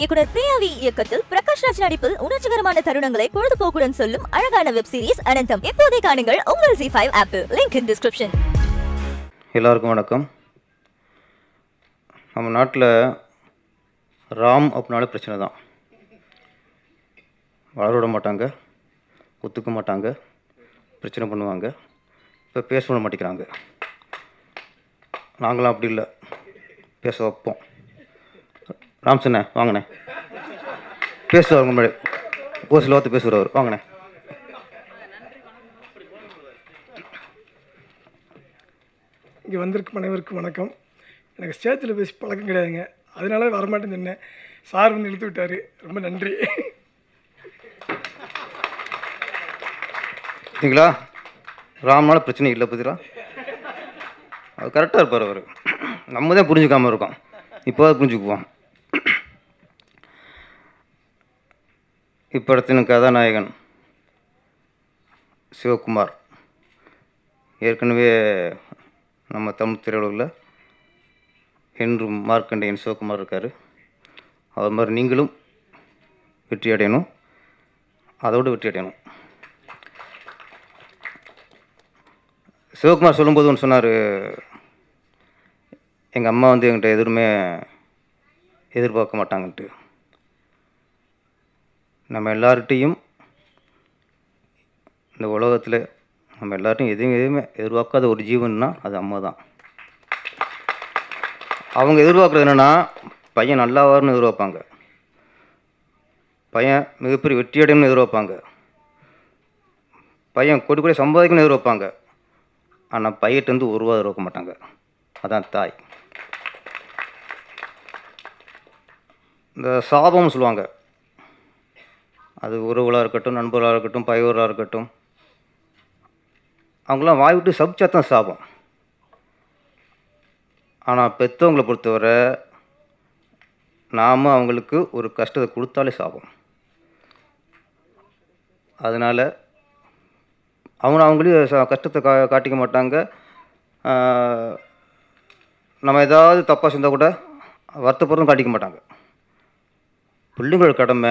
இயக்குனர் பிரியாவி இயக்கத்தில் பிரகாஷ் ராஜ் நடிப்பில் உணர்ச்சிகரமான தருணங்களை பொழுதுபோக்குடன் சொல்லும் அழகான வெப் சீரிஸ் அனந்தம். இப்போதே காணுங்கள் உங்கள் ZEE five apple link in description எல்லாருக்கும் வணக்கம். நம்ம நாட்டில் ராம் அப்படின்னாலே பிரச்சனை தான். வளர விட மாட்டாங்க ஒத்துக்க மாட்டாங்க பிரச்சனை பண்ணுவாங்க இப்போ பேச விட மாட்டேங்கிறாங்க. நாங்களாம் அப்படி இல்லை. பேச வைப்போம். ராம் சொண்ணே வாங்கண்ணே. பேசுவார் முன்னாடி. ஒரு சில வார்த்தை பேசுகிறவர் வாங்கண்ணே. இங்கே வந்திருக்கும் அனைவருக்கும் வணக்கம். எனக்கு ஸ்டேஜில் பேசி பழக்கம் கிடையாதுங்க. அதனால வரமாட்டேன்னு சொன்னேன். சார் வந்து இழுத்து விட்டார். ரொம்ப நன்றி. சரிங்களா ராம்னால பிரச்சனை இல்லை பதிலா அது கரெக்டாக இருப்பார் அவர். நம்ம தான் புரிஞ்சுக்காம இருக்கோம். இப்போ தான் புரிஞ்சுக்குவோம். இப்படத்தின் கதாநாயகன் சிவகுமார். ஏற்கனவே நம்ம தமிழ் திரையுலகில் என்றும் மார்க்கண்டேயன் சிவகுமார் இருக்கார். அது மாதிரி நீங்களும் வெற்றி அடையணும். அதோடு வெற்றி அடையணும். சிவகுமார் சொல்லும்போது ஒன்று சொன்னார். எங்கள் அம்மா வந்து என்கிட்ட எதுவுமே எதிர்பார்க்க மாட்டாங்கன்ட்டு. நம்ம எல்லார்கிட்டையும் இந்த உலகத்தில் நம்ம எல்லார்ட்டையும் எதுவும் எதுவுமே எதிர்பார்க்காத ஒரு ஜீவன்னா அது அம்மா தான். அவங்க எதிர்பார்க்குறது என்னென்னா பையன் நல்லா வரும்னு எதிர்பார்ப்பாங்க. பையன் மிகப்பெரிய வெற்றி அடையணும்னு எதிர்பார்ப்பாங்க. பையன் கொடி கொடி சம்பாதிக்கணும்னு எதிர்பார்ப்பாங்க. ஆனால் பையிட்டேருந்து ஒரு ரூபா எதிர்பார்க்க மாட்டாங்க. அதான் தாய். இந்த சாபம்னு சொல்லுவாங்க. அது உறவுகளாக இருக்கட்டும் நண்பர்களாக இருக்கட்டும் பகைவராக இருக்கட்டும். அவங்களாம் வாய் விட்டு சபிச்சாத்தான் சாபம். ஆனால் பெற்றவங்களை பொறுத்தவரை நாம் அவங்களுக்கு ஒரு கஷ்டத்தை கொடுத்தாலே சாபம். அதனால் அவங்க அவங்களையும் ச- கஷ்டத்தை கா காட்டிக்க மாட்டாங்க. நம்ம ஏதாவது தப்பாக செஞ்சால் கூட வருத்தப்படுறதும் காட்டிக்க மாட்டாங்க. பிள்ளைங்களோட கடமை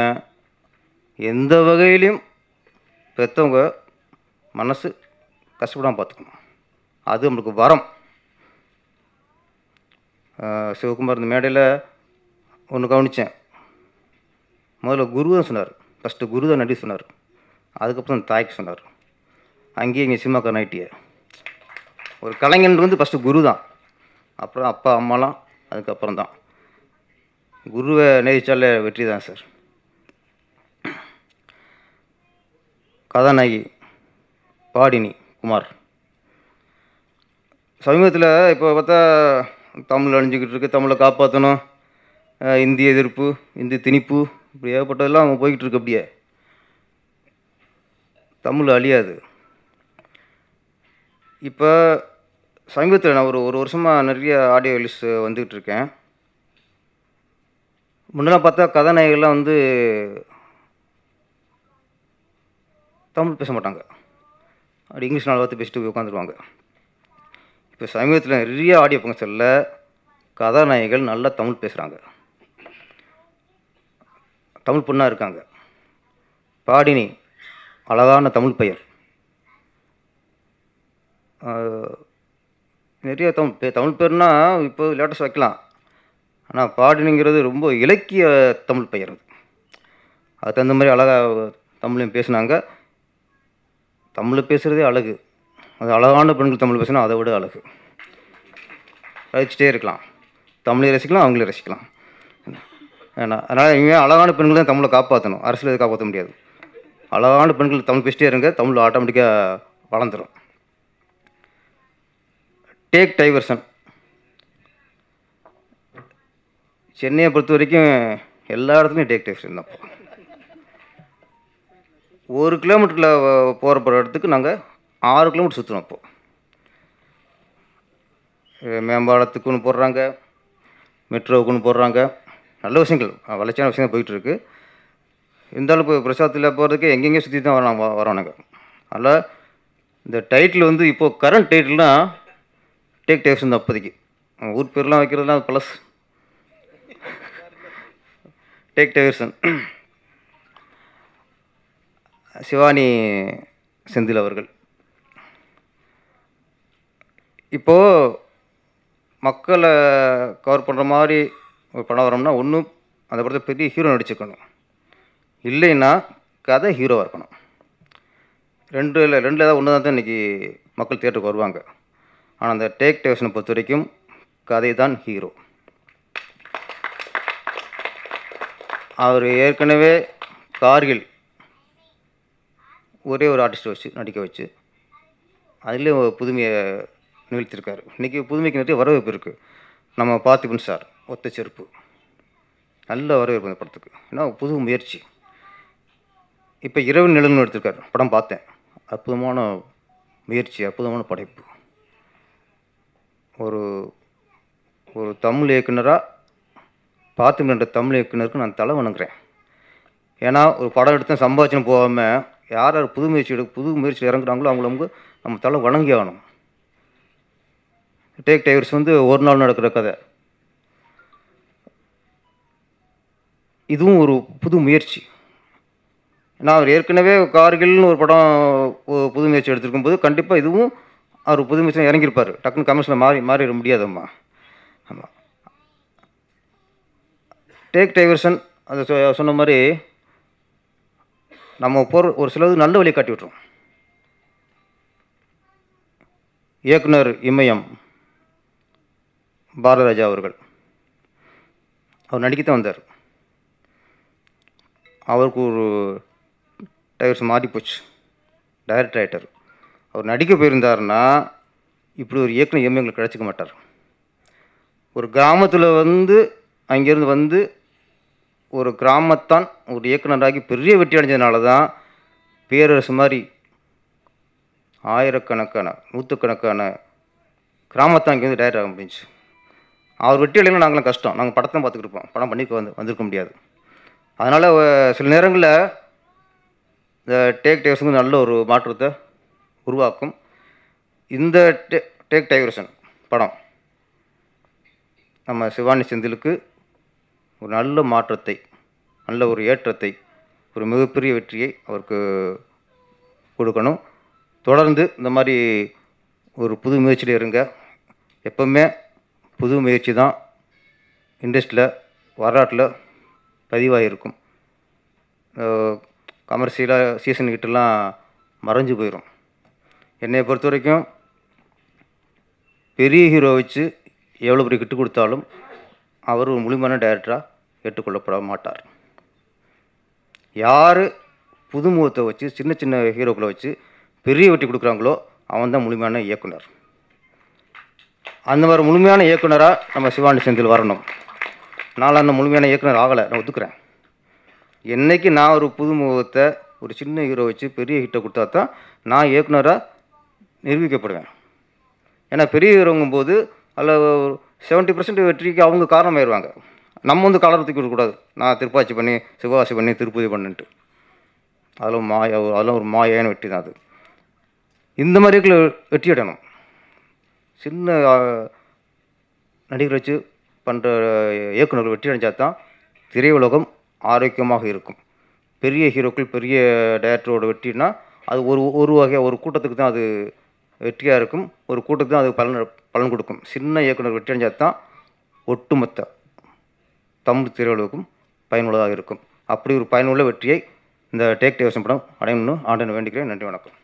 எந்த வகையிலையும் பெற்றவங்க மனசு கஷ்டப்படாமல் பார்த்துக்கணும். அது நம்மளுக்கு வரம். சிவகுமார் இந்த மேடையில் ஒன்று கவனித்தேன் முதல்ல குரு தான் சொன்னார். ஃபஸ்ட்டு குரு தான் நடி சொன்னார். அதுக்கப்புறம் தாய்க்கு சொன்னார். அங்கேயே இங்கே சினிமாக்காரன் ஆயிட்டிய. ஒரு கலைஞன் வந்து ஃபஸ்ட்டு குரு தான். அப்புறம் அப்பா அம்மாலாம் அதுக்கப்புறம் தான் குருவை நேசித்தாலே வெற்றி தான் சார். கதாநாயகி பாடினி குமார். சமீபத்தில் இப்போ பார்த்தா தமிழ் அழிஞ்சிக்கிட்டு இருக்கு. தமிழை காப்பாற்றணும் இந்திய இந்தி எதிர்ப்பு இந்தி திணிப்பு இப்படி ஏகப்பட்டதெல்லாம் போய்கிட்டு இருக்கு அப்படியே. தமிழ் அழியாது. இப்போ சமீபத்தில் நான் ஒரு ஒரு வருஷமாக நிறைய ஆடியோ ரிலீஸ் வந்துக்கிட்டு இருக்கேன். முன்னெல்லாம் பார்த்தா கதாநாயகெல்லாம் வந்து தமிழ் பேச மாட்டாங்க. அப்படி இங்கிலீஷ் நாலு வார்த்தை பேசிட்டு போய் உட்காந்துருவாங்க. இப்போ சமீபத்தில் நிறைய ஆடியோ ஃபங்க்ஷனில் கதாநாயகிகள் நல்லா தமிழ் பேசுகிறாங்க தமிழ் பொண்ணாக இருக்காங்க. பாடினி அழகான தமிழ் பெயர். நிறைய தமிழ் பே தமிழ் பேர்னால் இப்போ லேட்டஸ்ட் வைக்கலாம். ஆனால் பாடினிங்கிறது ரொம்ப இலக்கிய தமிழ் பெயர் அது. அதுக்கு தகுந்த மாதிரி அழகாக தமிழையும் பேசுனாங்க. தமிழ் பேசுகிறதே அழகு. அது அழகான பெண்கள் தமிழ் பேசினா அதை விட அழகு. ரசிச்சிட்டே இருக்கலாம். தமிழையும் ரசிக்கலாம் அவங்களையும் ரசிக்கலாம். ஏன்னா அதனால் இவங்க அழகான பெண்கள் தான் தமிழை காப்பாற்றணும் அரசியல் எதை காப்பாற்ற முடியாது. அழகான பெண்கள் தமிழ் பேசிட்டே இருங்க தமிழ் ஆட்டோமேட்டிக்காக வளர்ந்துடும் டேக் டைவர்ஷன் சென்னையை பொறுத்த வரைக்கும் எல்லா இடத்துலையும் டேக் டைவர்ஷன் தான் ஒரு கிலோமீட்டரில் போகிற போகிற இடத்துக்கு நாங்கள் ஆறு கிலோமீட்டர் சுற்றுனோம் இப்போது மேம்பாலத்துக்குன்னு மேம்பாலத்துக்கு ஒன்று போடுறாங்க மெட்ரோவுக்குன்னு போடுறாங்க. நல்ல விஷயங்கள் வளர்ச்சியான விஷயங்கள் போயிட்டுருக்கு. இருந்தாலும் இப்போ பிரசாத்தில் போகிறதுக்கு எங்கெங்கே சுற்றி தான் வரோம் வரோம் நாங்கள் அதனால் இந்த டைட்டில் வந்து இப்போது கரண்ட் டைட்டில்னால் டேக் டேக்ஸ் தான் அப்போதைக்கு ஊர் பேர்லாம் வைக்கிறதுலாம் ப்ளஸ் டேக் டேவர்சன் சிவானி செந்தில் அவர்கள். இப்போது மக்களை கவர் பண்ணுற மாதிரி ஒரு படம் வரோம்னா ஒன்றும் அந்த படத்தில் பெரிய ஹீரோ நடிச்சுக்கணும் இல்லைன்னா கதை ஹீரோவாக இருக்கணும். ரெண்டு இல்லை ரெண்டு ஏதாவது ஒன்று தான் இன்றைக்கி மக்கள் தியேட்டருக்கு வருவாங்க. ஆனால் அந்த டேக் டேஷனை பொறுத்த வரைக்கும் கதை தான் ஹீரோ அவர் ஏற்கனவே கார்கில் ஒரே ஒரு ஆர்டிஸ்ட்டை வச்சு நடிக்க வச்சு அதுலேயும் ஒரு புதுமையை நிகழ்த்திருக்காரு. இன்றைக்கி புதுமைக்கு நிறைய வரவேற்பு இருக்குது நம்ம பார்த்திபன் சார் ஒத்த செருப்பு. நல்ல வரவேற்பு அந்த படத்துக்கு. ஏன்னா புது முயற்சி. இப்போ இரவு நிழல்னு எடுத்திருக்காரு. படம் பார்த்தேன். அற்புதமான முயற்சி அற்புதமான படைப்பு. ஒரு ஒரு தமிழ் இயக்குனராக பார்த்து என்ற தமிழ் இயக்குனருக்கு நான் தலை வணங்குறேன். ஏன்னா ஒரு படம் எடுத்து சம்பாதிச்சுன்னு போகாமல் யார் யார் புது முயற்சி எடு புது முயற்சி இறங்குறாங்களோ அவங்கள நமக்கு நம்ம தலை வணங்கி ஆகணும். டேக் டைவர்ஸ் வந்து ஒரு நாள் நடக்கிற கதை. இதுவும் ஒரு புது முயற்சி. நான் அவர் ஏற்கனவே கார்கில்னு ஒரு படம் புது முயற்சி எடுத்திருக்கும் போது கண்டிப்பாக இதுவும் அவர் புது முயற்சி இறங்கியிருப்பார். டக்குன்னு கமர்ஷியல் மாறி மாறிட முடியாதம்மா. ஆமாம் டேக் டைவர்ஷன் அந்த சொன்ன மாதிரி நம்ம போகிற ஒரு சிலது நல்ல வழியை காட்டி விட்டுரும். இயக்குனர் இமயம் பாரதராஜா அவர்கள். அவர் நடிக்கத்தான் வந்தார். அவருக்கு ஒரு டைவர்ஸ் மாறி போச்சு டைரக்டர் ஆகிட்டார் அவர் நடிக்க போயிருந்தார்னா இப்படி ஒரு இயக்குனர் இமயங்களுக்கு கிடச்சிக்க மாட்டார். ஒரு கிராமத்தில் வந்து அங்கேருந்து வந்து ஒரு கிராமத்தான் ஒரு இயக்குனராகி பெரிய வெற்றி அடைஞ்சதுனால தான் பேரரசு மாதிரி ஆயிரக்கணக்கான நூற்றுக்கணக்கான கிராமத்தான் இங்கேருந்து டைரக்ட் ஆக முடிஞ்சு அவர் வெற்றி அடையலாம் நாங்களும் கஷ்டம். நாங்கள் படத்தை பார்த்துக்கிட்டு இருப்போம். படம் பண்ணி வந்து வந்திருக்க முடியாது. அதனால் சில நேரங்களில் இந்த டேக் டைவர்ஸுக்கு நல்ல ஒரு மாற்றத்தை உருவாக்கும். இந்த டே டேக் டைவர்சன் படம் நம்ம சிவானி செந்திலுக்கு ஒரு நல்ல மாற்றத்தை நல்ல ஒரு ஏற்றத்தை ஒரு மிகப்பெரிய வெற்றியை அவருக்கு கொடுக்கணும். தொடர்ந்து இந்த மாதிரி ஒரு புது முயற்சியில் இருங்க. எப்பவுமே புது முயற்சி தான் இண்டஸ்ட்ரியில் வரலாற்றில் பதிவாகிருக்கும் கமர்ஷியலாக சீசன் கிட்டலாம் மறைஞ்சு போயிடும் என்னை பொறுத்த வரைக்கும் பெரிய ஹீரோ வச்சு எவ்வளோ பெரிய கிட்டு கொடுத்தாலும் அவர் ஒரு முழுமையான டைரக்டராக ஏற்றுக்கொள்ளப்பட மாட்டார். யார் புதுமுகத்தை வச்சு சின்ன சின்ன ஹீரோக்களை வச்சு பெரிய வெட்டி கொடுக்குறாங்களோ அவன் தான் முழுமையான இயக்குனர். அந்த மாதிரி முழுமையான இயக்குனராக நம்ம சிவானி செந்தில் வரணும். நான் அந்த முழுமையான இயக்குனர் ஆகலை நான் ஒத்துக்கிறேன். என்னைக்கு நான் ஒரு புதுமுகத்தை ஒரு சின்ன ஹீரோ வச்சு பெரிய ஹிட்டை கொடுத்தா தான் நான் இயக்குனராக நிரூபிக்கப்படுவேன். ஏன்னா பெரிய ஹீரோங்கும் போது அதில் செவன்ட்டி பர்சன்ட் வெற்றிக்கு அவங்க காரணமாயிருவாங்க. நம்ம வந்து கலர் தூக்கி விடக்கூடாது நான் திருப்பாச்சி பண்ணி சிவகாசி பண்ணி திருப்பதி பண்ணிட்டு அதெல்லாம் மாய அதெல்லாம் ஒரு மாயான வெற்றி தான் அது. இந்த மாதிரி வெற்றி அடையணும். சின்ன ஆ, நடிகர் வச்சு பண்ணுற இயக்குனர்கள் வெற்றி அடைஞ்சா தான் திரையுலகம் ஆரோக்கியமாக இருக்கும். பெரிய ஹீரோக்கள் பெரிய டேரக்டரோட வெற்றினா அது ஒரு ஒரு வகையாக ஒரு கூட்டத்துக்கு தான் அது வெற்றியாக இருக்கும் ஒரு கூட்டத்துக்கு தான் அது பலன் பலன் கொடுக்கும். சின்ன இயக்குனர் வெற்றி அடைஞ்சா தான் ஒட்டுமொத்த தமிழ் திரையுலகம் பயனுள்ளதாக இருக்கும். அப்படி ஒரு பயனுள்ள வெற்றியை இந்த டேக் டேவசன் படம் அடையணும்னு ஆண்டனை வேண்டிக்கிறேன். நன்றி வணக்கம்.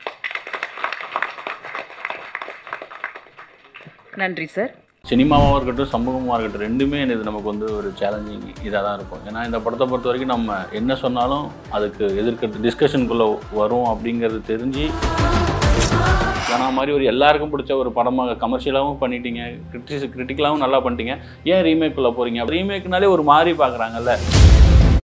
நன்றி சார். சினிமாவாக இருக்கட்டும் சமூகமாக இருக்கட்டும் ரெண்டுமே இது நமக்கு வந்து ஒரு சேலஞ்சிங் இதாக தான் இருக்கும். ஏன்னா இந்த படத்தை பொறுத்த வரைக்கும் நம்ம என்ன சொன்னாலும் அதுக்கு எதிர்க்கிறது டிஸ்கஷனுக்குள்ளே வரும் அப்படிங்கிறது தெரிஞ்சு ஏன்னா மாதிரி ஒரு எல்லாருக்கும் பிடிச்ச ஒரு படமாக கமர்ஷியலாகவும் பண்ணிட்டீங்க கிரிட்டிஸ் கிரிட்டிக்கலாகவும் நல்லா பண்ணிட்டீங்க. ஏன் ரீமேக்குள்ளே போகிறீங்க ரீமேக்னாலே ஒரு மாதிரி பார்க்குறாங்கல்ல.